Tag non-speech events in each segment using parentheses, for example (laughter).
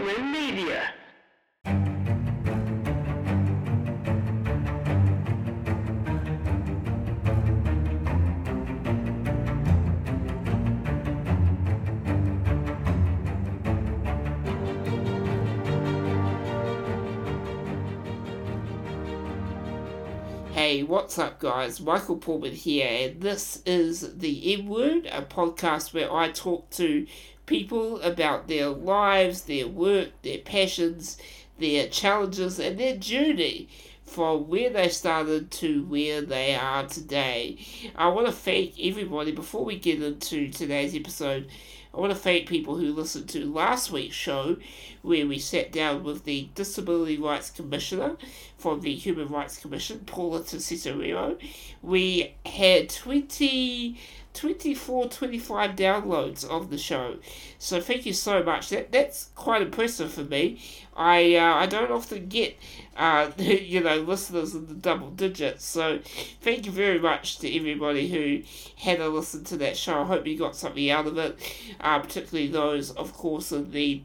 Media. Hey, what's up, guys? Michael Pullman here, and this is The M Word, a podcast where I talk to people about their lives, their work, their passions, their challenges, and their journey from where they started to where they are today. I want to thank everybody before we get into today's episode. I want to thank people who listened to last week's show where we sat down with the Disability Rights Commissioner from the Human Rights Commission, Paula Tesorero. We had 20 24, 25 downloads of the show. So thank you so much. That that's quite impressive for me. I uh, I don't often get uh, (laughs) you know listeners in the double digits. So thank you very much to everybody who had a listen to that show. I hope you got something out of it, uh, particularly those, of course, in the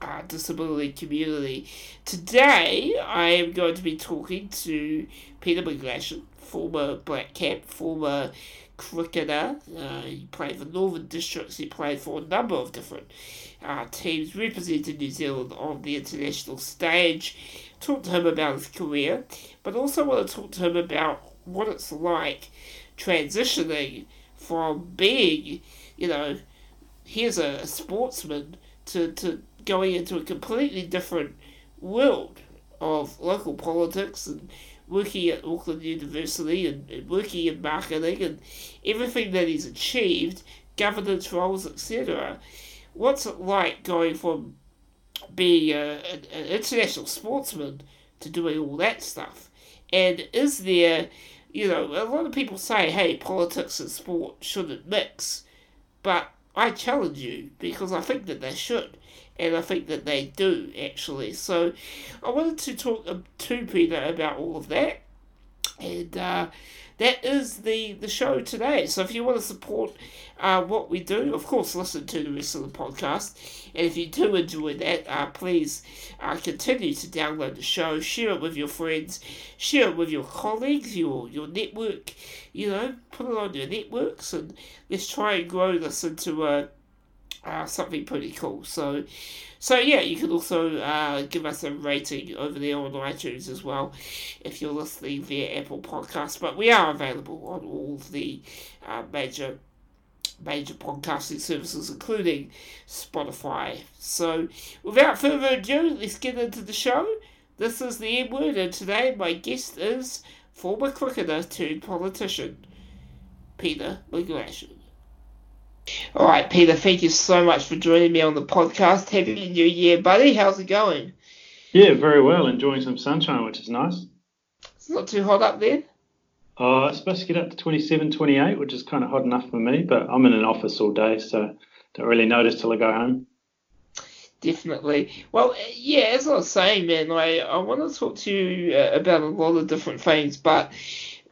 uh, disability community. Today, I am going to be talking to Peter McGlashan, former Black Cap, former cricketer. Uh, he played for Northern Districts. He played for a number of different uh, teams, represented New Zealand on the international stage. Talk to him about his career, but also want to talk to him about what it's like transitioning from being, you know, here's a, a sportsman to, to going into a completely different world of local politics and working at Auckland University and, and working in marketing and everything that he's achieved, governance roles, etc. What's it like going from being a, an, an international sportsman to doing all that stuff? And is there, you know, a lot of people say, hey, politics and sport shouldn't mix, but I challenge you because I think that they should and I think that they do actually. So I wanted to talk to Peter about all of that, and uh, that is the the show today. So if you want to support uh, what we do, of course, listen to the rest of the podcast, and if you do enjoy that, uh, please uh, continue to download the show, share it with your friends, share it with your colleagues, your your network. You know, put it on your networks, and let's try and grow this into a uh, something pretty cool. So, so yeah, you can also uh, give us a rating over there on iTunes as well if you're listening via Apple Podcasts. But we are available on all the uh, major major podcasting services, including Spotify. So, without further ado, let's get into the show. This is the M Word, and today my guest is former cricketer turned politician, Peter McGlashan. All right, Peter, thank you so much for joining me on the podcast. Happy New Year, buddy. How's it going? Yeah, very well. Enjoying some sunshine, which is nice. It's not too hot up there? Uh, it's supposed to get up to 27, 28, which is kind of hot enough for me, but I'm in an office all day, so don't really notice till I go home. Definitely. Well, yeah, as I was saying, man, I, I want to talk to you uh, about a lot of different things, but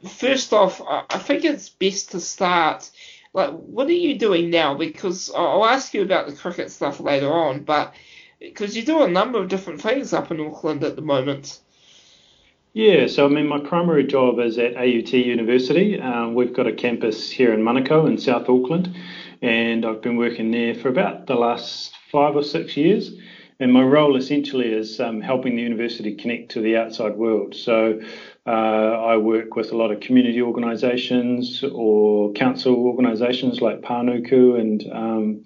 first off, I think it's best to start – like, what are you doing now? Because I'll ask you about the cricket stuff later on, but because you do a number of different things up in Auckland at the moment. Yeah, so I mean, my primary job is at AUT University. Um, we've got a campus here in Manukau in South Auckland, and I've been working there for about the last five or six years. And my role essentially is um, helping the university connect to the outside world. So uh, I work with a lot of community organisations or council organisations like Panuku and um,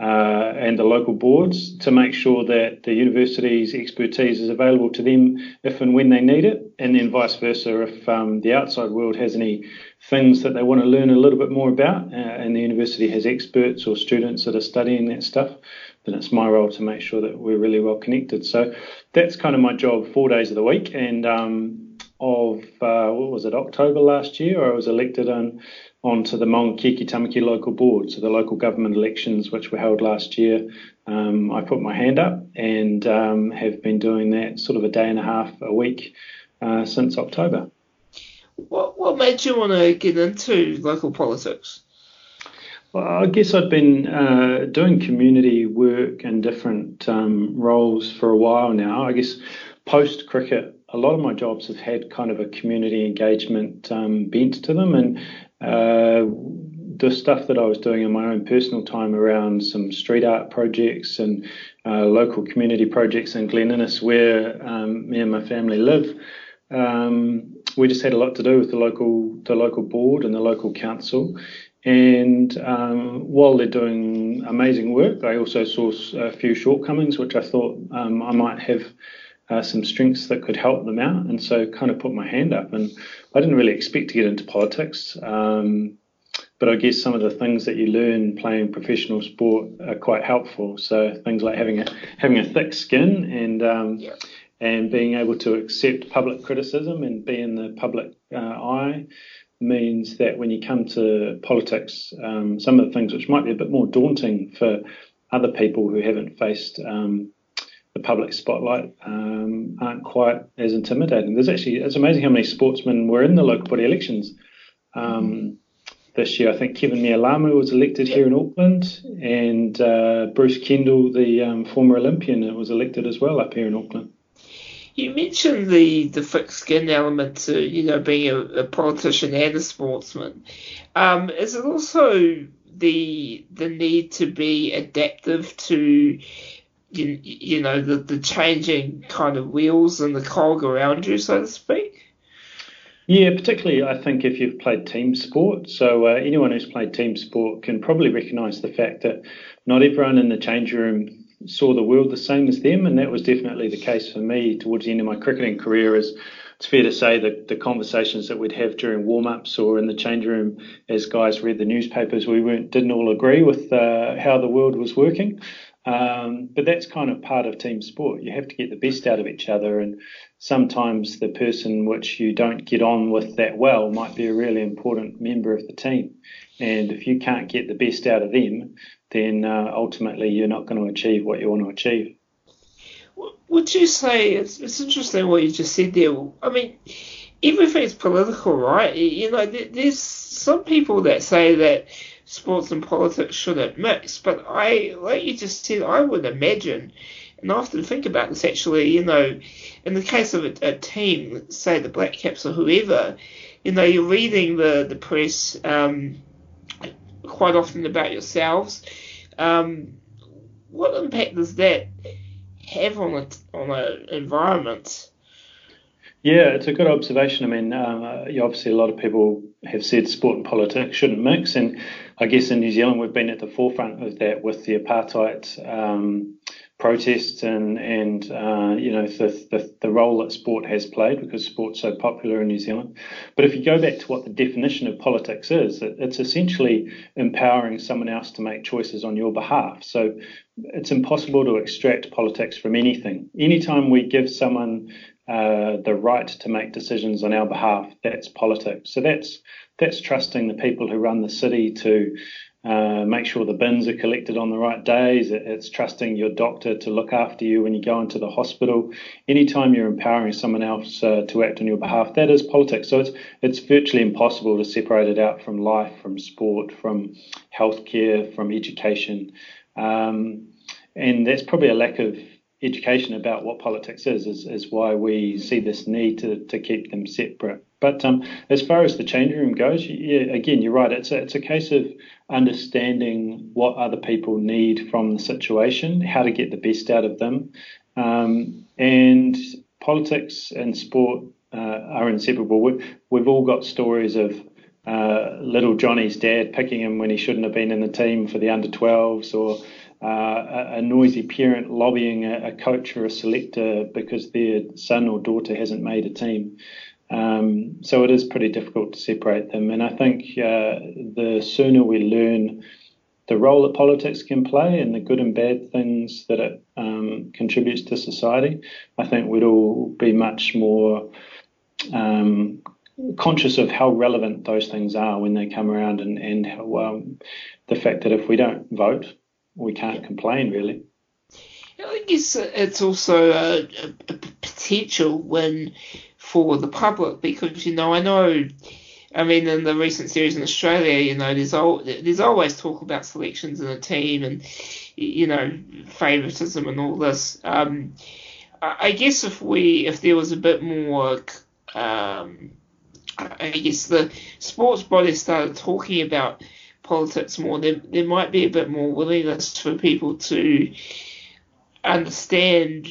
uh, and the local boards to make sure that the university's expertise is available to them if and when they need it, and then vice versa if um, the outside world has any things that they want to learn a little bit more about, uh, and the university has experts or students that are studying that stuff, then it's my role to make sure that we're really well connected. So that's kind of my job four days of the week, and um, of uh, what was it October last year, I was elected on onto the Maungakiekie-Tamaki local board, so the local government elections which were held last year. Um, I put my hand up and um, have been doing that sort of a day and a half a week uh, since October. What what made you want to get into local politics? Well, I guess I'd been uh, doing community work in different um, roles for a while now. I guess post cricket, a lot of my jobs have had kind of a community engagement um, bent to them, and uh, the stuff that I was doing in my own personal time around some street art projects and uh, local community projects in Glen Innes, where um, me and my family live. Um, we just had a lot to do with the local the local board and the local council, and um, while they're doing amazing work, I also saw a few shortcomings, which I thought um, I might have uh, some strengths that could help them out. And so kind of put my hand up. And I didn't really expect to get into politics. Um, but I guess some of the things that you learn playing professional sport are quite helpful. So things like having a having a thick skin and um, yeah. and being able to accept public criticism and be in the public uh, eye means that when you come to politics, um, some of the things which might be a bit more daunting for other people who haven't faced um, the public spotlight um, aren't quite as intimidating. There's actually it's amazing how many sportsmen were in the local body elections um, this year. I think Keven Mealamu was elected here in Auckland, and uh, Bruce Kendall, the um, former Olympian, was elected as well up here in Auckland. You mentioned the, the thick skin element to, you know, being a, a politician and a sportsman. Um, is it also the the need to be adaptive to you, you know the, the changing kind of wheels and the cog around you, so to speak? Yeah, particularly I think if you've played team sport. So uh, anyone who's played team sport can probably recognise the fact that not everyone in the change room saw the world the same as them, and that was definitely the case for me towards the end of my cricketing career. As it's fair to say that the conversations that we'd have during warm-ups or in the change room as guys read the newspapers, we weren't didn't all agree with uh, how the world was working. Um, but that's kind of part of team sport. You have to get the best out of each other, and sometimes the person which you don't get on with that well might be a really important member of the team. And if you can't get the best out of them, then uh, ultimately you're not going to achieve what you want to achieve. Would you say it's, it's interesting what you just said there? I mean, everything's political, right? You know, there's some people that say that sports and politics shouldn't mix, but I, like you just said, I would imagine, and I often think about this actually, you know, in the case of a, a team, say the Black Caps or whoever, you know, you're reading the, the press um, quite often about yourselves um, what impact does that have on a, on an environment? Yeah, it's a good observation. I mean, uh, obviously, a lot of people have said sport and politics shouldn't mix, and I guess in New Zealand we've been at the forefront of that with the apartheid um, protests and and uh, you know the, the, the role that sport has played because sport's so popular in New Zealand. But if you go back to what the definition of politics is, it's essentially empowering someone else to make choices on your behalf. So it's impossible to extract politics from anything. Anytime we give someone uh, the right to make decisions on our behalf, that's politics. So that's that's trusting the people who run the city to uh, make sure the bins are collected on the right days. It's trusting your doctor to look after you when you go into the hospital. Anytime you're empowering someone else uh, to act on your behalf, that is politics. So it's it's virtually impossible to separate it out from life, from sport, from healthcare, from education, um, and that's probably a lack of education about what politics is, is, is why we see this need to, to keep them separate. But um, as far as the changing room goes, yeah, again, you're right. It's a, it's a case of understanding what other people need from the situation, how to get the best out of them. Um, and politics and sport uh, are inseparable. We, we've all got stories of uh, little Johnny's dad picking him when he shouldn't have been in the team for the under 12s or uh, a, noisy parent lobbying a, a, coach or a selector because their son or daughter hasn't made a team. Um, so it is pretty difficult to separate them. And I think uh, the sooner we learn the role that politics can play and the good and bad things that it um, contributes to society, I think we'd all be much more um, conscious of how relevant those things are when they come around and, and how, um, the fact that if we don't vote, we can't complain really. I guess it's also a, a potential win for the public because you know I know I mean, in the recent series in Australia, you know, there's all there's always talk about selections in a team and you know favoritism and all this. Um, I guess if we if there was a bit more, um, I guess the sports bodies started talking about politics more, there there might be a bit more willingness for people to understand.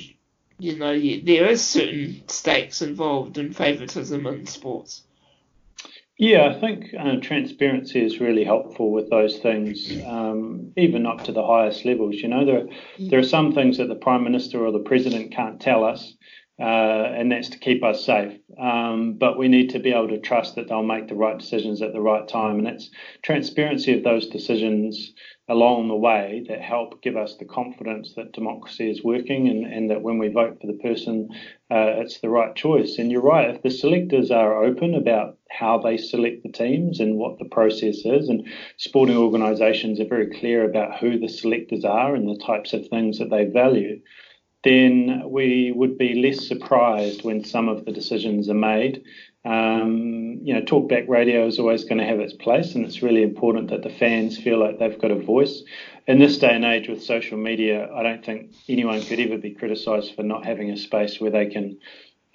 You know, there is certain stakes involved in favoritism in sports. Yeah, I think uh, transparency is really helpful with those things, um, even up to the highest levels. You know, there there are some things that the prime minister or the president can't tell us, uh, and that's to keep us safe. Um, but we need to be able to trust that they'll make the right decisions at the right time, and it's transparency of those decisions along the way that help give us the confidence that democracy is working and, and that when we vote for the person, uh, it's the right choice. And you're right, if the selectors are open about how they select the teams and what the process is, and sporting organisations are very clear about who the selectors are and the types of things that they value, then we would be less surprised when some of the decisions are made um, you know, talkback radio is always going to have its place, and it's really important that the fans feel like they've got a voice. In this day and age with social media, I don't think anyone could ever be criticised for not having a space where they can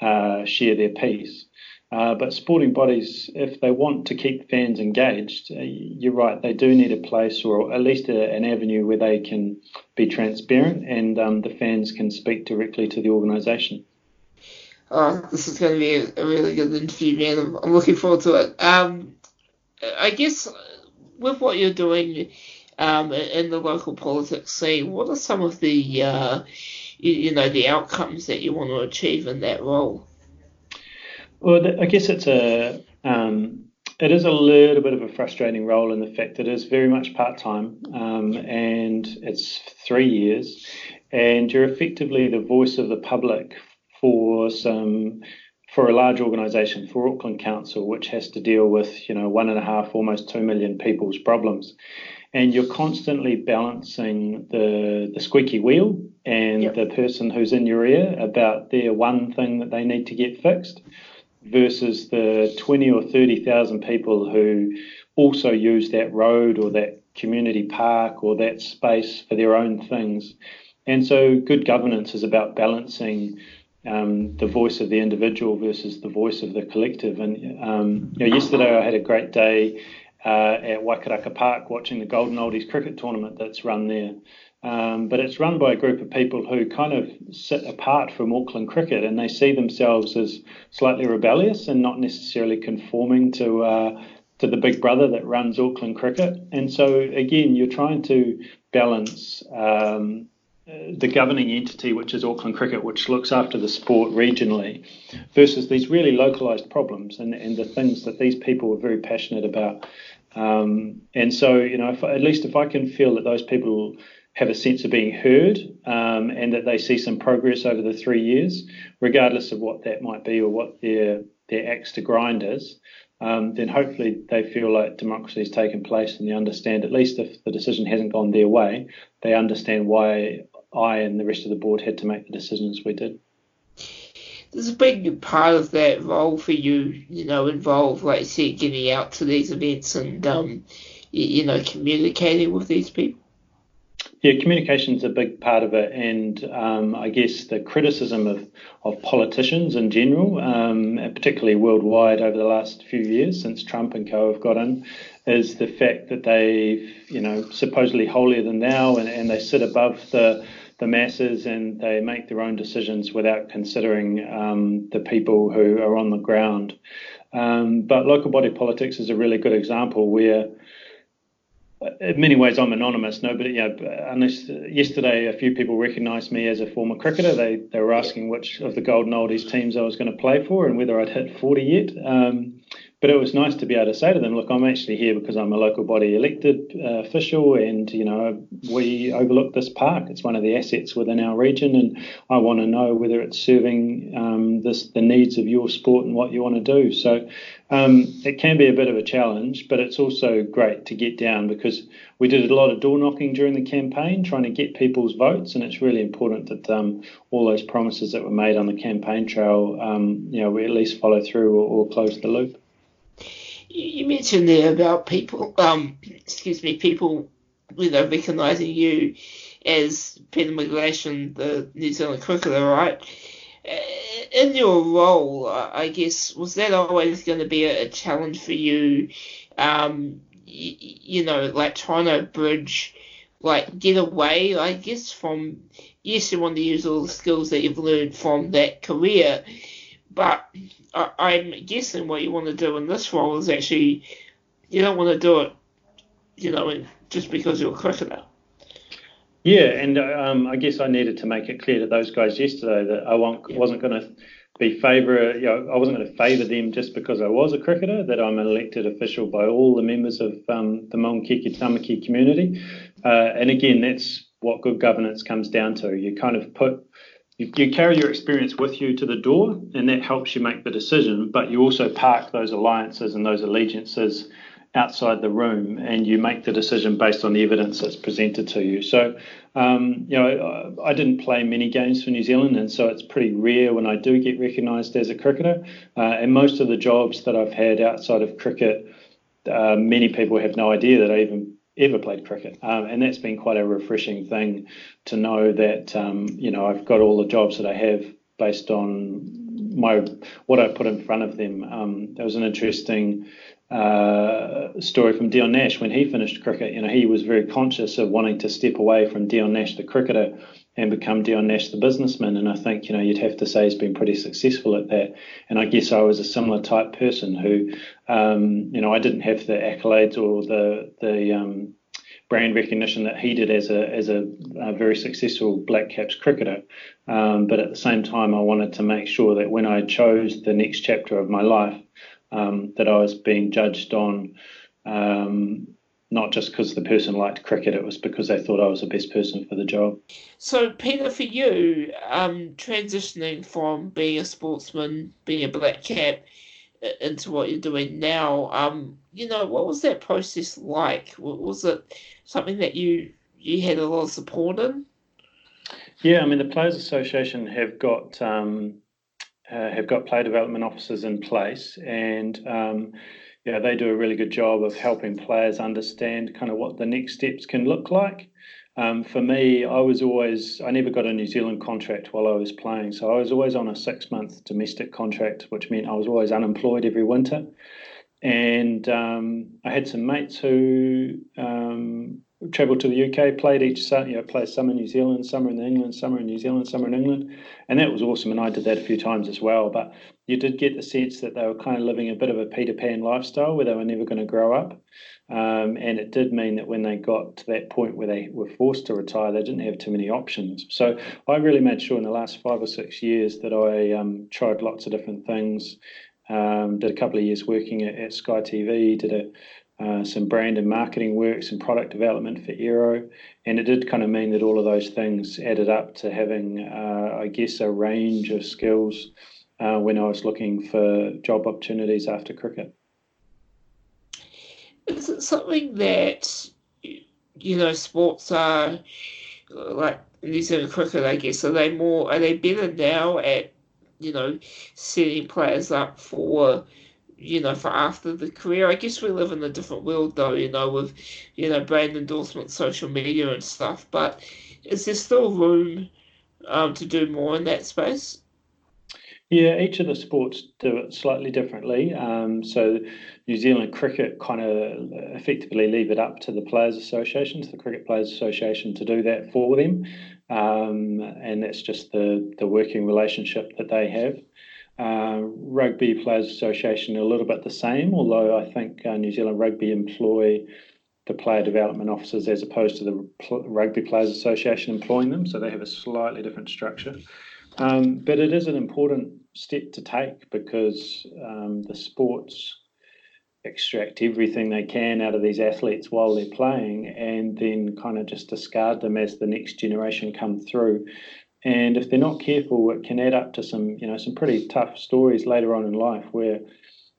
uh, share their piece. Uh, but sporting bodies, if they want to keep fans engaged, uh, you're right, they do need a place or at least a, an avenue where they can be transparent and um, the fans can speak directly to the organisation. Oh, this is going to be a, really good interview, man. I'm, I'm, looking forward to it. Um, I guess with what you're doing um, in the local politics scene, what are some of the uh, you, you, know the outcomes that you want to achieve in that role? Well, I guess it's a um, it is a little bit of a frustrating role in the fact that it is very much part time um, and it's three years, and you're effectively the voice of the public for some for a large organisation, for Auckland Council, which has to deal with you know one and a half, almost two million people's problems, and you're constantly balancing the the squeaky wheel and yep. the person who's in your ear about their one thing that they need to get fixed, versus the twenty or thirty thousand people who also use that road or that community park or that space for their own things. And so, good governance is about balancing um, the voice of the individual versus the voice of the collective. And um, you know, yesterday I had a great day uh, at Waikaraka Park watching the Golden Oldies cricket tournament that's run there. Um, but it's run by a group of people who kind of sit apart from Auckland cricket and they see themselves as slightly rebellious and not necessarily conforming to uh, to the big brother that runs Auckland cricket. And so again, you're trying to balance um, the governing entity, which is Auckland Cricket, which looks after the sport regionally, versus these really localised problems and, and the things that these people are very passionate about. Um, and so, you know, if, at least if I can feel that those people have a sense of being heard um, and that they see some progress over the three years, regardless of what that might be or what their their axe to grind is, um, then hopefully they feel like democracy has taken place and they understand, at least if the decision hasn't gone their way, they understand why I and the rest of the board had to make the decisions we did. There's a big part of that role for you, you know, involved, like you said, getting out to these events and, um, you know, communicating with these people. Yeah, communication is a big part of it, and um, I guess the criticism of, of politicians in general, um, particularly worldwide over the last few years since Trump and co have got in, is the fact that they, you know, supposedly holier than thou, and, and they sit above the the masses and they make their own decisions without considering um, the people who are on the ground. Um, but local body politics is a really good example where in many ways, I'm anonymous. Nobody, you know, unless yesterday a few people recognised me as a former cricketer. They they were asking which of the Golden Oldies teams I was going to play for and whether I'd hit 40 yet. Um, but it was nice to be able to say to them, look, I'm actually here because I'm a local body elected uh, official, and you know we overlook this park. It's one of the assets within our region, and I want to know whether it's serving um, this the needs of your sport and what you want to do. So um, it can be a bit of a challenge, but it's also great to get down because we did a lot of door knocking during the campaign, trying to get people's votes, and it's really important that um, all those promises that were made on the campaign trail, um, you know, we at least follow through or, or close the loop. You mentioned there about people, um, excuse me, people, you know, recognising you as Peter McGlashan, the New Zealand cricketer, right? Uh, in your role, I guess, was that always going to be a, challenge for you? Um, you, you know, like trying to bridge, like get away, I guess, from yes, you want to use all the skills that you've learned from that career, but I, am guessing what you want to do in this role is actually you don't want to do it, you know, just because you're a cricketer. Yeah, and um, I guess I needed to make it clear to those guys yesterday that I wasn't going to be favour. You know, I wasn't going to favour them just because I was a cricketer. That I'm an elected official by all the members of um, the Maungakiekie-Tamaki community, uh, and again, that's what good governance comes down to. You kind of put you, carry your experience with you to the door, and that helps you make the decision. But you also park those alliances and those allegiances outside the room, and you make the decision based on the evidence that's presented to you. So, um, you know, I, I, didn't play many games for New Zealand, and so it's pretty rare when I do get recognised as a cricketer. Uh, and most of the jobs that I've had outside of cricket, uh, many people have no idea that I even ever played cricket, um, and that's been quite a refreshing thing to know that um, you know I've got all the jobs that I have based on my what I put in front of them. Um, there was an interesting uh, story from Dion Nash when he finished cricket. You know, he was very conscious of wanting to step away from Dion Nash, the cricketer, and become Dion Nash, the businessman. And I think, you know, you'd have to say he's been pretty successful at that. And I guess I was a similar type person who, um, you know, I didn't have the accolades or the the um, brand recognition that he did as a as a, a very successful Black Caps cricketer. Um, but at the same time, I wanted to make sure that when I chose the next chapter of my life, um, that I was being judged on. Um, not just because the person liked cricket, it was because they thought I was the best person for the job. So, Peter, for you, um, transitioning from being a sportsman, being a black cap, into what you're doing now, um, you know, what was that process like? Was it something that you you had a lot of support in? Yeah, I mean, the Players Association have got um, uh, have got player development officers in place, and um, yeah, they do a really good job of helping players understand kind of what the next steps can look like. Um, for me, I was always I never got a New Zealand contract while I was playing, so I was always on a six month domestic contract, which meant I was always unemployed every winter. And um, I had some mates who um, travelled to the UK, played each you know, played some in New Zealand, summer in England, summer in New Zealand, summer in England, and that was awesome. And I did that a few times as well. But you did get the sense that they were kind of living a bit of a Peter Pan lifestyle where they were never going to grow up. Um, and it did mean that when they got to that point where they were forced to retire, they didn't have too many options. So I really made sure in the last five or six years that I um, tried lots of different things. Um, did a couple of years working at, at Sky TV, did a uh, some brand and marketing work, some product development for Aero, and it did kind of mean that all of those things added up to having, uh, I guess, a range of skills uh, when I was looking for job opportunities after cricket. Is it something that you know sports are like New Zealand cricket? I guess are they more are they better now at you know setting players up for you know, for after the career. I guess we live in a different world though, you know, with, you know, brand endorsement, social media and stuff. But is there still room um, to do more in that space? Yeah, each of the sports do it slightly differently. Um, so, New Zealand cricket kind of effectively leave it up to the Players Association, to the Cricket Players Association, to do that for them, um, and that's just the the working relationship that they have. Uh, Rugby Players Association a little bit the same, although I think uh, New Zealand Rugby employ the player development officers as opposed to the Rugby Players Association employing them, so they have a slightly different structure. Um, but it is an important step to take because um, the sports extract everything they can out of these athletes while they're playing and then kind of just discard them as the next generation come through and if they're not careful, it can add up to some, you know, some pretty tough stories later on in life where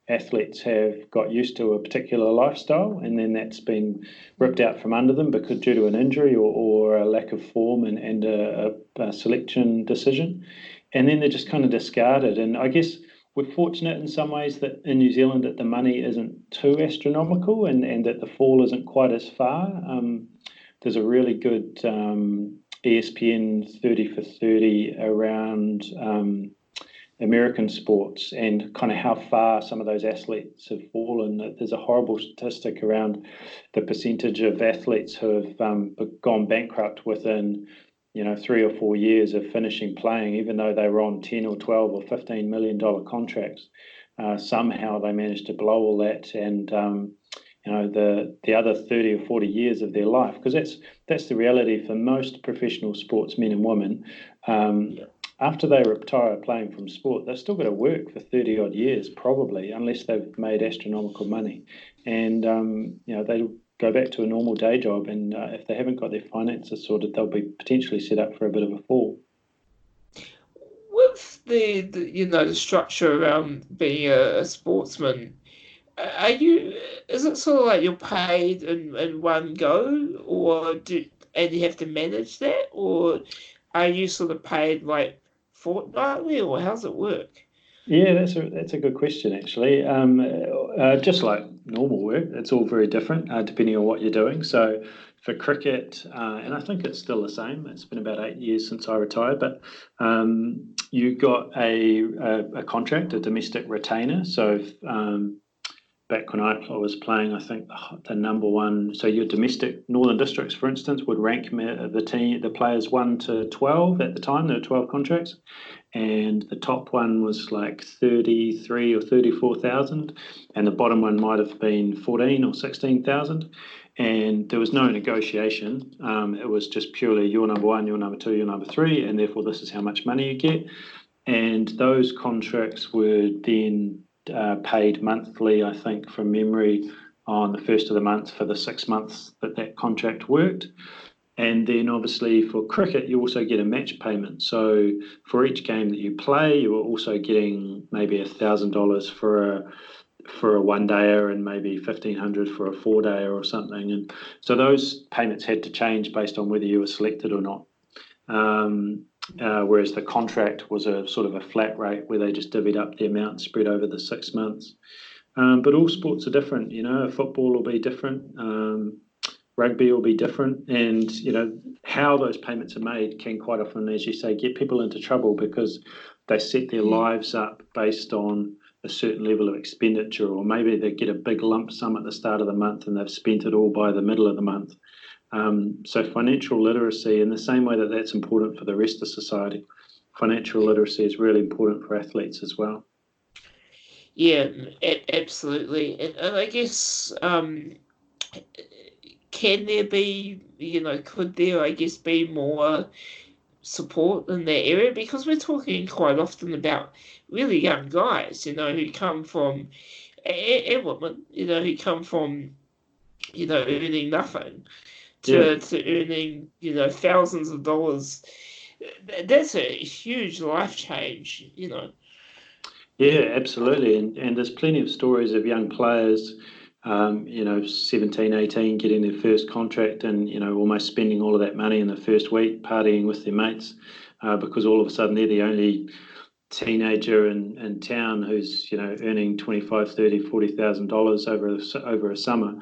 athletes have got used to a particular lifestyle and then that's been ripped out from under them because due to an injury or, or a lack of form and, and a, a selection decision. And then they're just kind of discarded. And I guess we're fortunate in some ways that in New Zealand that the money isn't too astronomical and, and that the fall isn't quite as far. Um, there's a really good um, ESPN 30 for 30 around um, American sports and kind of how far some of those athletes have fallen. There's a horrible statistic around the percentage of athletes who have um, gone bankrupt within, you know, three or four years of finishing playing, even though they were on 10 or 12 or 15 million dollar contracts. Uh, somehow they managed to blow all that and um, you know the the other 30 or 40 years of their life because that's that's the reality for most professional sportsmen and women um, yeah after they retire playing from sport, they've still got to work for 30 odd years, probably, unless they've made astronomical money. And, um, you know, they'll go back to a normal day job. And uh, if they haven't got their finances sorted, they'll be potentially set up for a bit of a fall. With the, the you know, the structure around being a, a sportsman, are you, is it sort of like you're paid in, in one go or do, and you have to manage that or are you sort of paid like fortnightly, or how's it work? Yeah, that's a that's a good question actually. Um, uh, just like normal work, it's all very different uh, depending on what you're doing. So for cricket, uh, and I think it's still the same. It's been about eight years since I retired, but um, you got a, a, a contract, a domestic retainer. So um, back when I, I was playing, I think the, number one. So your domestic Northern Districts, for instance, would rank the team, the players one to twelve at the time. There were twelve contracts, and the top one was like thirty three or thirty four thousand, and the bottom one might have been fourteen or sixteen thousand. And there was no negotiation. Um, it was just purely your number one, your number two, your number three, and therefore this is how much money you get. And those contracts were then uh, paid monthly, I think, from memory, on the first of the month for the six months that that contract worked. And then obviously for cricket, you also get a match payment. So for each game that you play, you are also getting maybe thousand dollars for a for a one dayer and maybe fifteen hundred for a four dayer or something. And so those payments had to change based on whether you were selected or not. Um, uh, whereas the contract was a sort of a flat rate where they just divvied up the amount spread over the six months. Um, but all sports are different, you know. Football will be different, um, rugby will be different, and you know how those payments are made can quite often, as you say, get people into trouble because they set their lives up based on a certain level of expenditure, or maybe they get a big lump sum at the start of the month and they've spent it all by the middle of the month. Um, so financial literacy, in the same way that that's important for the rest of society, financial literacy is really important for athletes as well. Yeah, absolutely, and, I guess um, can there be, you know, could there, I guess, be more support in that area? Because we're talking quite often about really young guys, you know, who come from and women, you know, who come from, you know, earning nothing to, yeah. to earning you know thousands of dollars. That's a huge life change, you know. Yeah, absolutely, and and there's plenty of stories of young players. Um, you know, 17, 18, getting their first contract and, you know, almost spending all of that money in the first week partying with their mates uh, because all of a sudden they're the only teenager in, in town who's, you know, earning 25, 30, $40,000 over, over a summer.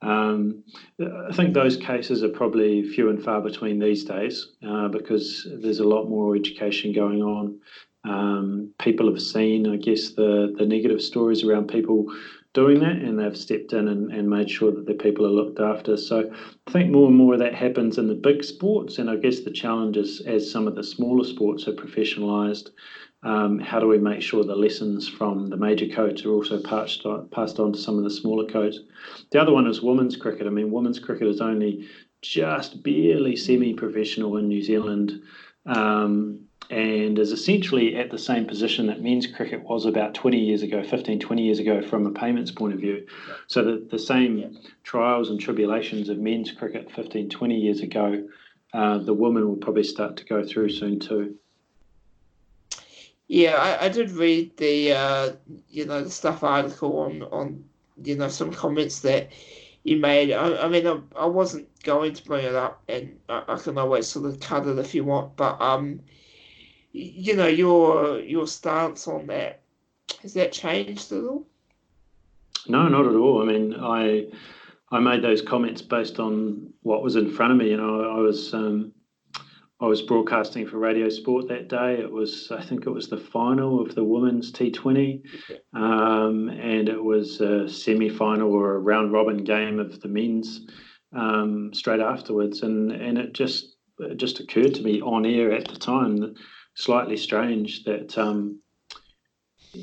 Um, I think those cases are probably few and far between these days uh, because there's a lot more education going on. Um, people have seen, I guess, the, the negative stories around people doing that and they've stepped in and, and made sure that their people are looked after. So I think more and more of that happens in the big sports. And I guess the challenge is as some of the smaller sports are professionalised, um, how do we make sure the lessons from the major codes are also passed on, passed on to some of the smaller codes? The other one is women's cricket. I mean, women's cricket is only just barely semi-professional in New Zealand. Um, and is essentially at the same position that men's cricket was about 20 years ago, 15, 20 years ago, from a payments point of view. Yeah. So the, the same yeah. trials and tribulations of men's cricket 15, 20 years ago, uh, the women will probably start to go through soon too. Yeah, I, I did read the uh, you know the stuff article on on you know some comments that you made. I, I mean, I, I wasn't going to bring it up, and I, I can always sort of cut it if you want. But um, you know your your stance on that Has that changed at all? No, not at all. I mean, I I made those comments based on what was in front of me. You know, I was um, I was broadcasting for Radio Sport that day. It was, I think, it was the final of the women's T20, um, and it was a semi-final or a round robin game of the men's um, straight afterwards. And and it just it just occurred to me on air at the time, slightly strange that um,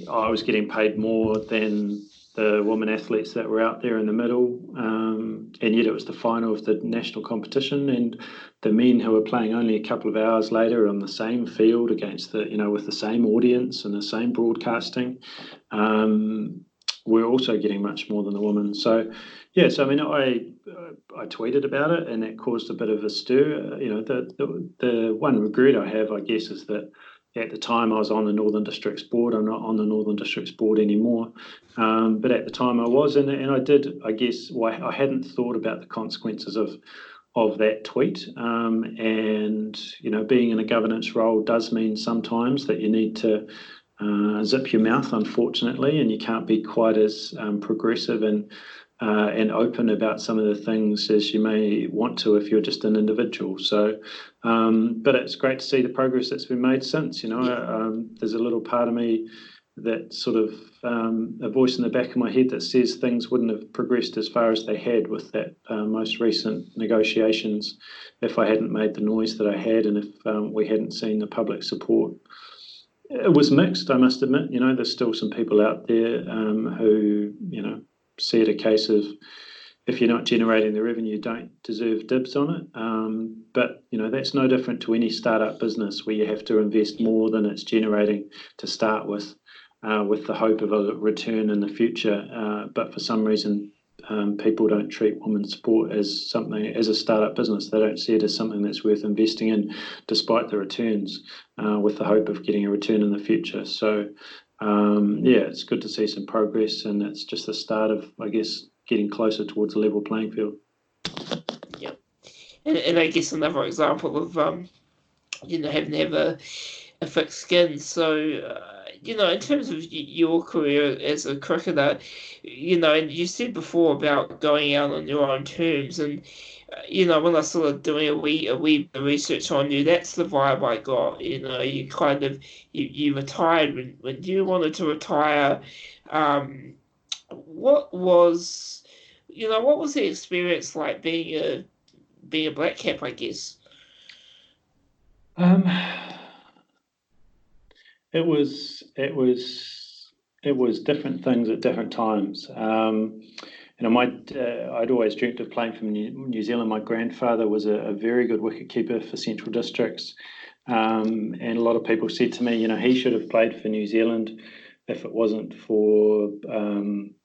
I was getting paid more than the women athletes that were out there in the middle, um, and yet it was the final of the national competition, and the men who were playing only a couple of hours later on the same field against the you know with the same audience and the same broadcasting, um, were also getting much more than the women. So, yes, I mean I I tweeted about it, and that caused a bit of a stir. You know, the the, the one regret I have, I guess, is that at the time I was on the Northern Districts board. I'm not on the Northern Districts board anymore, um, but at the time I was, and, and I did. I guess well, I hadn't thought about the consequences of of that tweet. Um, and you know, being in a governance role does mean sometimes that you need to uh, zip your mouth, unfortunately, and you can't be quite as um, progressive and uh, and open about some of the things as you may want to if you're just an individual. So, um, but it's great to see the progress that's been made since. You know, um, there's a little part of me that sort of um, a voice in the back of my head that says things wouldn't have progressed as far as they had with that uh, most recent negotiations if I hadn't made the noise that I had and if um, we hadn't seen the public support. It was mixed, I must admit. You know, there's still some people out there um, who, you know, see it a case of if you're not generating the revenue, don't deserve dibs on it. Um, but you know that's no different to any startup business where you have to invest more than it's generating to start with, uh, with the hope of a return in the future. Uh, but for some reason, um, people don't treat women's sport as something as a startup business. They don't see it as something that's worth investing in, despite the returns, uh, with the hope of getting a return in the future. So um, yeah, it's good to see some progress, and it's just the start of, I guess, getting closer towards a level playing field. Yeah, and, and I guess another example of um, you know having to have a, a thick skin. So uh, you know, in terms of your career as a cricketer, you know, and you said before about going out on your own terms, and you know, when I started doing a wee a wee research on you, that's the vibe I got. You know, you kind of you, you retired when, when you wanted to retire. Um, what was you know, what was the experience like being a being a black cap, I guess? Um it was it was it was different things at different times. Um, and I might, uh, I'd always dreamt of playing for New, New Zealand. My grandfather was a, a very good wicketkeeper for Central Districts. Um, and a lot of people said to me, you know, he should have played for New Zealand if it wasn't for um,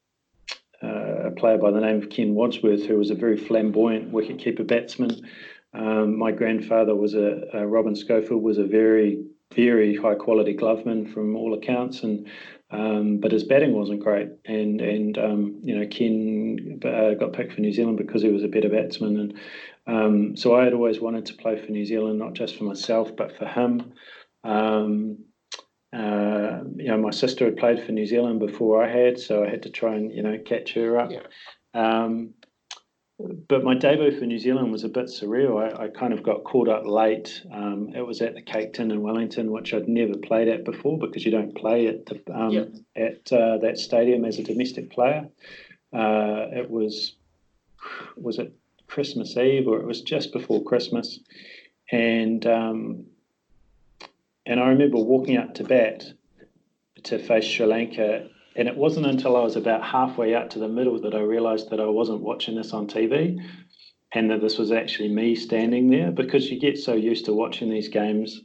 uh, a player by the name of Ken Wadsworth, who was a very flamboyant wicket-keeper batsman. Um, my grandfather was a, a, Robin Schofield was a very very high quality gloveman from all accounts, and um, but his batting wasn't great, and and um, you know Ken uh, got picked for New Zealand because he was a better batsman, and um, so I had always wanted to play for New Zealand, not just for myself but for him. Um, uh, you know, my sister had played for New Zealand before I had, so I had to try and you know catch her up. Yeah. But my debut for New Zealand was a bit surreal. I, I kind of got caught up late. Um, it was at the Cake Tin in Wellington, which I'd never played at before because you don't play at the, um, yep. at uh, that stadium as a domestic player. Uh, it was was it Christmas Eve or it was just before Christmas, and um, and I remember walking up to bat to face Sri Lanka and it wasn't until I was about halfway out to the middle that I realized that I wasn't watching this on TV and that this was actually me standing there because you get so used to watching these games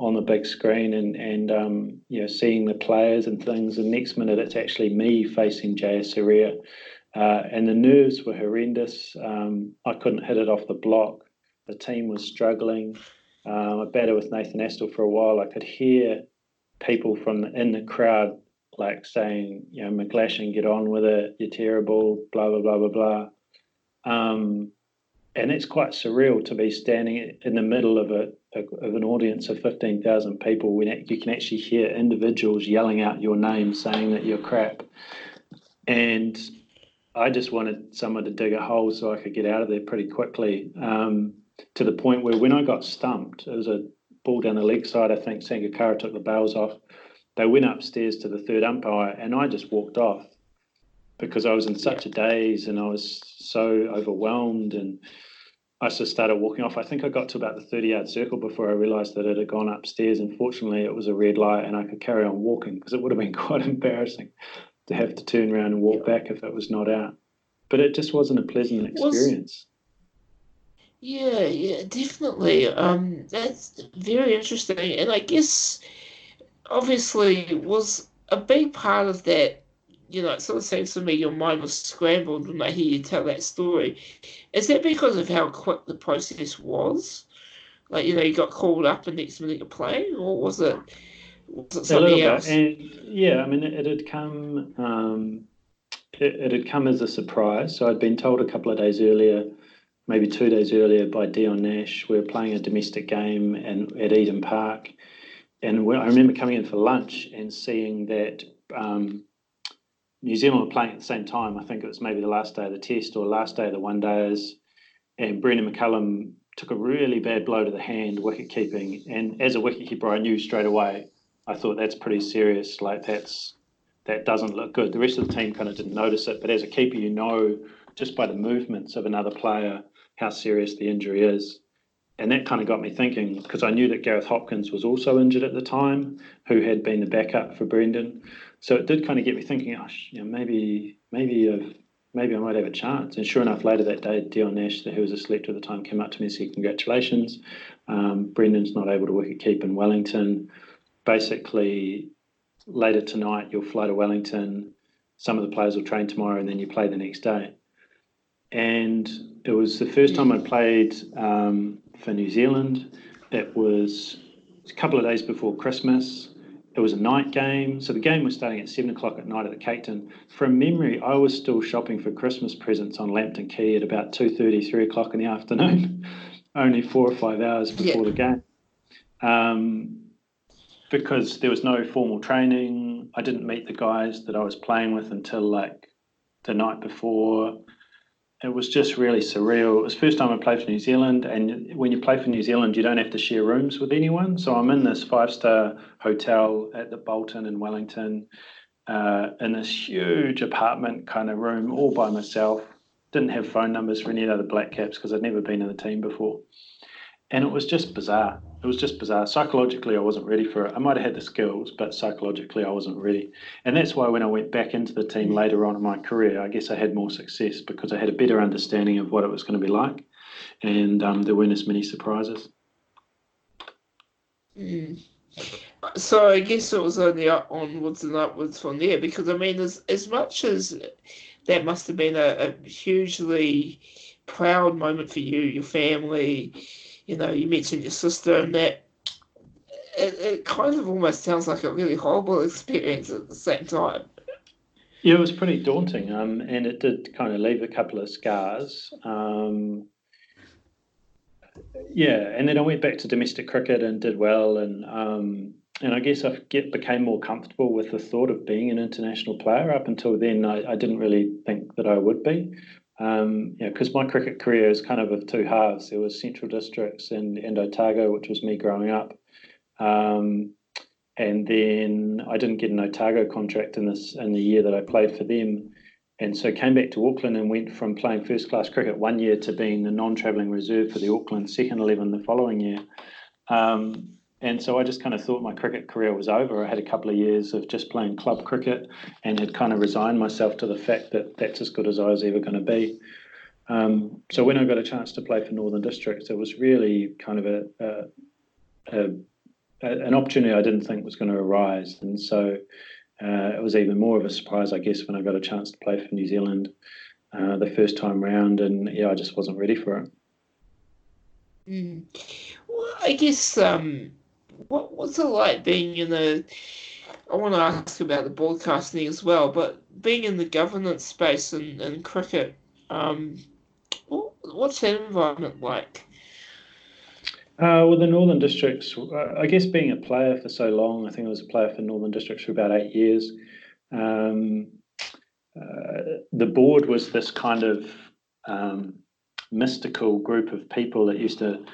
on the big screen and and um, you know seeing the players and things. The next minute, it's actually me facing Jayasuriya, uh, and the nerves were horrendous. Um, I couldn't hit it off the block. The team was struggling. Um, I battled with Nathan Astle for a while. I could hear people from the, in the crowd like saying, you know, McGlashan, get on with it, you're terrible, blah, blah, blah, blah, blah. Um, and it's quite surreal to be standing in the middle of a of an audience of 15,000 people when you can actually hear individuals yelling out your name saying that you're crap. And I just wanted someone to dig a hole so I could get out of there pretty quickly um, to the point where when I got stumped, it was a ball down the leg side. I think Sangakkara took the bails off. They went upstairs to the third umpire, and I just walked off because I was in such a daze and I was so overwhelmed. And I just started walking off. I think I got to about the 30 yard circle before I realized that it had gone upstairs. And fortunately, it was a red light and I could carry on walking because it would have been (laughs) quite embarrassing to have to turn around and walk back if it was not out. But it just wasn't a pleasant experience. Yeah, yeah, definitely. Um, that's very interesting, and I guess obviously was a big part of that. You know, it sort of seems to me your mind was scrambled when I hear you tell that story. Is that because of how quick the process was? Like, you know, you got called up and next minute you're playing, or was it was it something else? And yeah, I mean, it, it had come. Um, it, it had come as a surprise. So I'd been told a couple of days earlier maybe two days earlier by Dion Nash. We were playing a domestic game and at Eden Park, and I remember coming in for lunch and seeing that um, New Zealand were playing at the same time. I think it was maybe the last day of the test or last day of the one days, and Brendon McCullum took a really bad blow to the hand wicket keeping. And as a wicket keeper, I knew straight away. I thought that's pretty serious. Like that's that doesn't look good. The rest of the team kind of didn't notice it, but as a keeper, you know just by the movements of another player how serious the injury is. And that kind of got me thinking because I knew that Gareth Hopkins was also injured at the time, who had been the backup for Brendon. So it did kind of get me thinking, oh, you know, maybe, maybe, maybe I might have a chance. And sure enough, later that day, Dion Nash, who was a selector at the time, came up to me and said, "Congratulations, um, Brendon's not able to wicket keep in Wellington. Basically, later tonight you'll fly to Wellington. Some of the players will train tomorrow, and then you play the next day." and it was the first time I played um, for New Zealand. It was a couple of days before Christmas. It was a night game, so the game was starting at seven o'clock at night at the Cake Tin. From memory, I was still shopping for Christmas presents on Lambton Quay at about 2.30, 3 o'clock in the afternoon, (laughs) only four or five hours before yeah. the game. Um, because there was no formal training. I didn't meet the guys that I was playing with until like the night before it was just really surreal. It was the first time I played for New Zealand, and when you play for New Zealand, you don't have to share rooms with anyone. So I'm in this five star hotel at the Bolton in Wellington, uh, in this huge apartment kind of room, all by myself. Didn't have phone numbers for any of the Black Caps because I'd never been in the team before, and it was just bizarre it was just bizarre. Psychologically, I wasn't ready for it. I might have had the skills, but psychologically, I wasn't ready. And that's why when I went back into the team later on in my career, I guess I had more success because I had a better understanding of what it was going to be like, and um, there weren't as many surprises. Mm. So I guess it was only onwards and upwards from there because I mean, as as much as that must have been a, a hugely proud moment for you, your family you know, you mentioned your sister and that. It, it kind of almost sounds like a really horrible experience at the same time. Yeah, it was pretty daunting, um, and it did kind of leave a couple of scars. Um, yeah, and then I went back to domestic cricket and did well, and um, and I guess I get became more comfortable with the thought of being an international player. Up until then, I, I didn't really think that I would be. Um, because my cricket career is kind of of two halves. There was Central Districts and, and Otago, which was me growing up. Um, and then I didn't get an Otago contract in this in the year that I played for them. And so came back to Auckland and went from playing first class cricket one year to being the non-travelling reserve for the Auckland second eleven the following year. Um, and so I just kind of thought my cricket career was over. I had a couple of years of just playing club cricket and had kind of resigned myself to the fact that that's as good as I was ever going to be. Um, so when I got a chance to play for Northern Districts, it was really kind of a, a, a, an opportunity I didn't think was going to arise. And so uh, it was even more of a surprise, I guess, when I got a chance to play for New Zealand uh, the first time round. And yeah, I just wasn't ready for it. Mm. Well, I guess um, what what's it like being in the I want to ask about the broadcasting as well, but being in the governance space and, and cricket, um, what, what's that environment like? Uh, well, the Northern Districts, I guess being a player for so long, I think I was a player for Northern Districts for about eight years. Um, uh, the board was this kind of um, mystical group of people that used to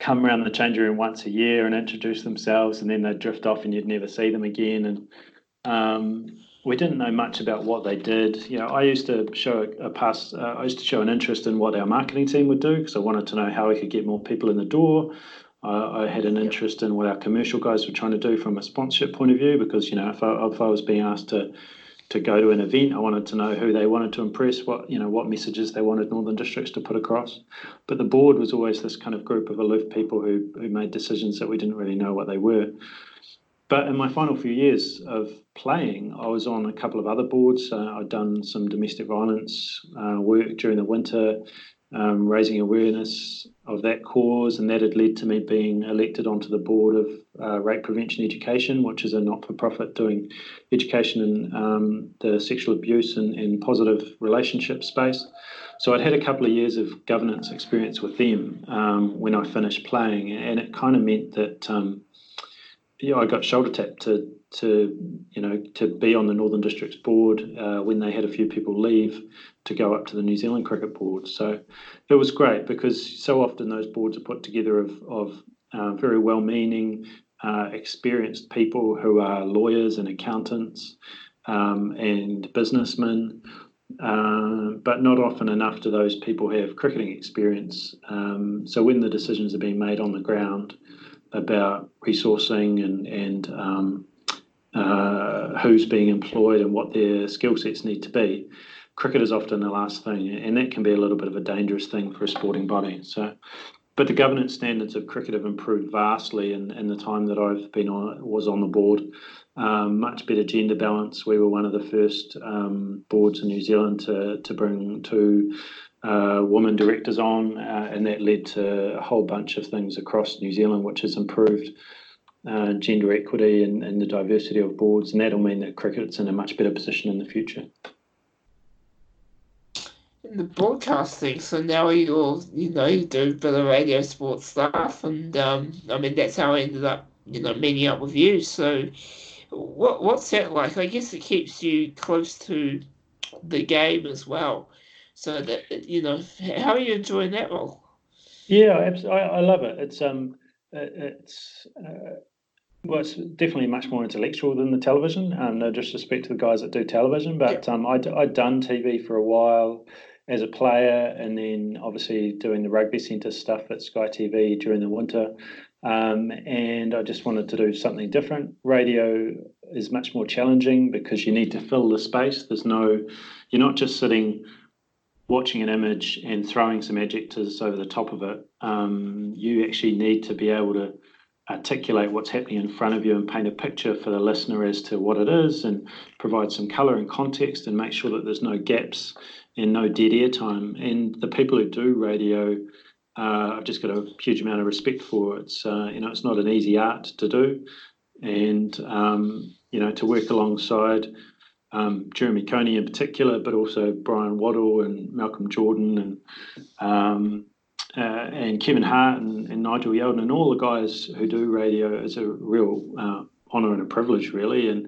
come around the changing room once a year and introduce themselves, and then they'd drift off and you'd never see them again. And um, we didn't know much about what they did. You know, I used to show a, a pass. Uh, I used to show an interest in what our marketing team would do because I wanted to know how we could get more people in the door. Uh, I had an interest in what our commercial guys were trying to do from a sponsorship point of view because you know if I, if I was being asked to to go to an event. I wanted to know who they wanted to impress, what you know, what messages they wanted Northern Districts to put across. But the board was always this kind of group of aloof people who who made decisions that we didn't really know what they were. But in my final few years of playing, I was on a couple of other boards. Uh, I'd done some domestic violence uh, work during the winter, um, raising awareness of that cause, and that had led to me being elected onto the board of uh, Rape Prevention Education, which is a not for profit doing education in um, the sexual abuse and, and, positive relationship space. So I'd had a couple of years of governance experience with them um, when I finished playing, and it kind of meant that um, yeah, I got shoulder tapped to to you know to be on the Northern Districts board uh, when they had a few people leave to go up to the New Zealand Cricket Board. So it was great because so often those boards are put together of of uh, very well-meaning, uh, experienced people who are lawyers and accountants um, and businessmen. Uh, but not often enough do those people have cricketing experience. Um, so when the decisions are being made on the ground, about resourcing and and um, uh, who's being employed and what their skill sets need to be. Cricket is often the last thing, and that can be a little bit of a dangerous thing for a sporting body. So, but the governance standards of cricket have improved vastly in, in the time that I've been on was on the board. Um, much better gender balance. We were one of the first um, boards in New Zealand to to bring two uh, women directors on, uh, and that led to a whole bunch of things across New Zealand, which has improved uh, gender equity and, and, the diversity of boards, and that'll mean that cricket's in a much better position in the future. In the broadcasting, so now you're, you know, you do a bit of radio sports stuff, and um, I mean that's how I ended up, you know, meeting up with you. So, what what's that like? I guess it keeps you close to the game as well. So that you know, how are you enjoying that role? Yeah, I, I love it. It's um, it's uh, well, it's definitely much more intellectual than the television. Um, no disrespect to the guys that do television, but um, I I'd done TV for a while as a player, and then obviously doing the rugby centre stuff at Sky TV during the winter. Um, and I just wanted to do something different. Radio is much more challenging because you need to fill the space. There's no, you're not just sitting watching an image and throwing some adjectives over the top of it, um, you actually need to be able to articulate what's happening in front of you and paint a picture for the listener as to what it is and provide some color and context and make sure that there's no gaps and no dead air time. And the people who do radio, uh, I've just got a huge amount of respect for. It's uh, you know it's not an easy art to do, and um, you know to work alongside um, Jeremy Coney in particular, but also Brian Waddle and Malcolm Jordan and um, uh, and Kevin Hart and, and, Nigel Yalden and all the guys who do radio is a real uh, honour and a privilege, really. And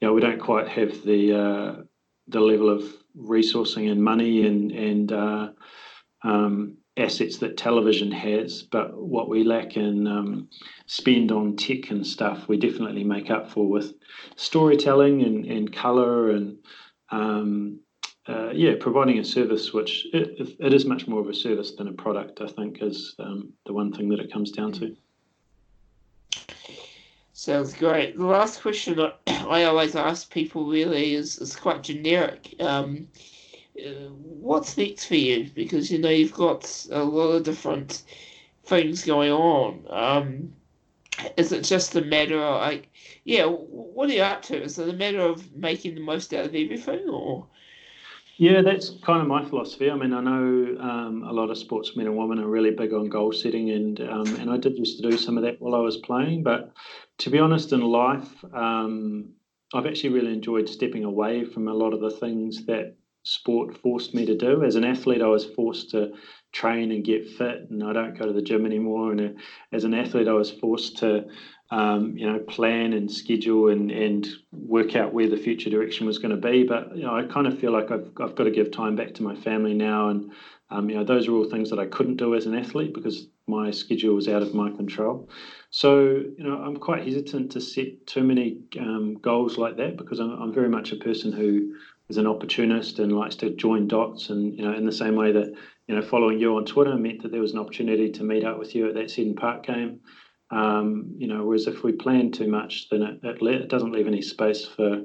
you know, we don't quite have the uh, the level of resourcing and money and and uh, um, assets that television has, but what we lack in um, spend on tech and stuff, we definitely make up for with storytelling and, and color and um, uh, yeah, providing a service which it, it is much more of a service than a product. I think is um, the one thing that it comes down to. Sounds great. The last question I (coughs) always ask people really is, is quite generic. Um, what's next for you? Because you know you've got a lot of different things going on. Um, is it just a matter of like, yeah, what are you up to? Is it a matter of making the most out of everything, or? Yeah, that's kind of my philosophy. I mean, I know um, a lot of sportsmen and women are really big on goal setting, and um, and I did used to do some of that while I was playing. But to be honest, in life, um, I've actually really enjoyed stepping away from a lot of the things that sport forced me to do. As an athlete, I was forced to train and get fit, and I don't go to the gym anymore. And uh, as an athlete, I was forced to, um, you know, plan and schedule and and work out where the future direction was going to be. But you know, I kind of feel like I've I've got to give time back to my family now, and um, you know, those are all things that I couldn't do as an athlete because my schedule was out of my control. So, you know, I'm quite hesitant to set too many um, goals like that because I'm, I'm very much a person who is an opportunist and likes to join dots. And, you know, in the same way that, you know, following you on Twitter meant that there was an opportunity to meet up with you at that Seddon Park game. Um, you know, whereas if we plan too much, then it, it, it doesn't leave any space for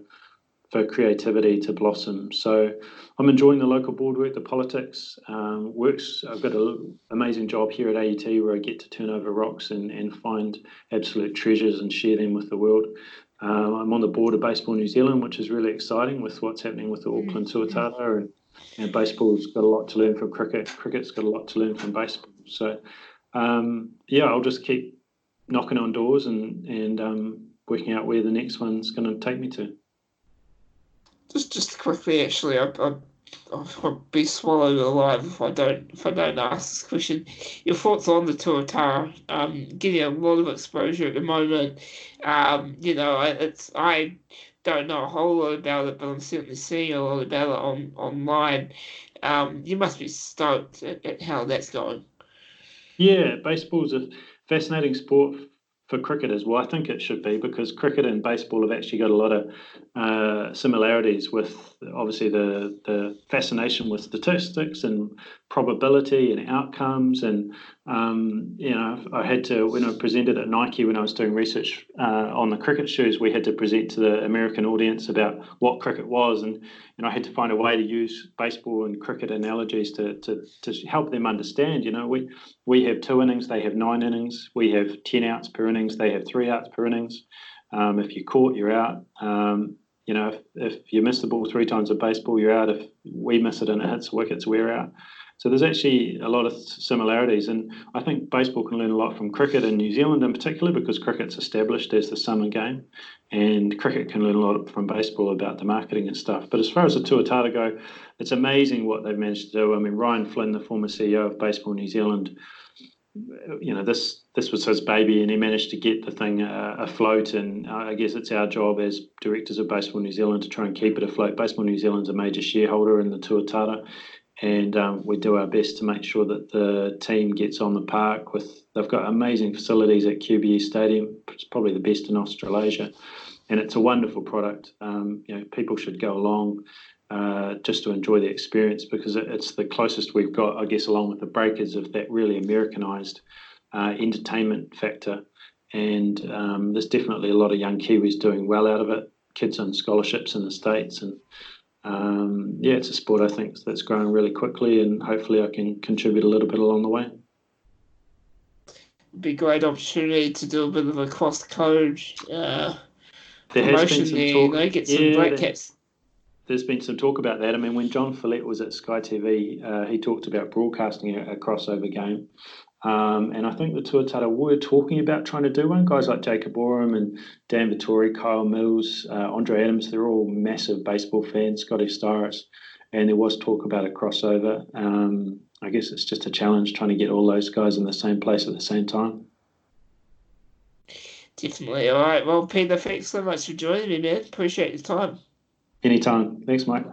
for creativity to blossom. So I'm enjoying the local board work, the politics um, works. I've got an amazing job here at AET where I get to turn over rocks and, and find absolute treasures and share them with the world. Um, I'm on the board of Baseball New Zealand, which is really exciting with what's happening with the Auckland mm-hmm. Tuatara. And, and baseball's got a lot to learn from cricket. Cricket's got a lot to learn from baseball. So, um, yeah, I'll just keep knocking on doors and, and um, working out where the next one's going to take me to. Just, just quickly, actually, I, I, I'll be swallowed alive if I don't, if I don't ask this question. Your thoughts on the Tuatara? Um, getting a lot of exposure at the moment. Um, you know, it's I don't know a whole lot about it, but I'm certainly seeing a lot about it on online. Um, you must be stoked at, at how that's going. Yeah, baseball's a fascinating sport for cricketers? Well, I think it should be because cricket and baseball have actually got a lot of uh, similarities with obviously the the fascination with statistics and probability and outcomes. And um, you know I had to when I presented at Nike when I was doing research uh, on the cricket shoes we had to present to the American audience about what cricket was. And and I had to find a way to use baseball and cricket analogies to to, to help them understand you know we we have two innings they have nine innings. We have 10 outs per innings they have three outs per innings. Um, if you're caught you're out. Um, you know, if, if you miss the ball three times in baseball, you're out. If we miss it and it hits wickets, we're out. So there's actually a lot of similarities, and I think baseball can learn a lot from cricket in New Zealand in particular because cricket's established as the summer game, and cricket can learn a lot from baseball about the marketing and stuff. But as far as the Tuatara go, it's amazing what they've managed to do. I mean, Ryan Flynn, the former CEO of Baseball New Zealand, you know this this was his baby and he managed to get the thing uh, afloat. And uh, I guess it's our job as directors of Baseball New Zealand to try and keep it afloat. Baseball New Zealand's a major shareholder in the Tuatara and um, we do our best to make sure that the team gets on the park with they've got amazing facilities at QBE Stadium. It's probably the best in Australasia and it's a wonderful product. Um, you know people should go along uh, just to enjoy the experience because it's the closest we've got, I guess, along with the breakers of that really Americanized uh, entertainment factor. And um, there's definitely a lot of young Kiwis doing well out of it, kids on scholarships in the States. And um, yeah, it's a sport I think that's growing really quickly, and hopefully I can contribute a little bit along the way. Be a great opportunity to do a bit of a cross code uh, there promotion there, talk, know, get some yeah, black caps there's been some talk about that. I mean, when John Fellet was at Sky TV, uh, he talked about broadcasting a, a crossover game. Um, and I think the Tuatara were talking about trying to do one. Guys like Jacob Oram and Dan Vettori, Kyle Mills, uh, Andre Adams, they're all massive baseball fans, Scotty Styris. And there was talk about a crossover. Um, I guess it's just a challenge trying to get all those guys in the same place at the same time. Definitely. All right. Well, Peter, thanks so much for joining me, man. Appreciate your time. Anytime. Thanks, Mike.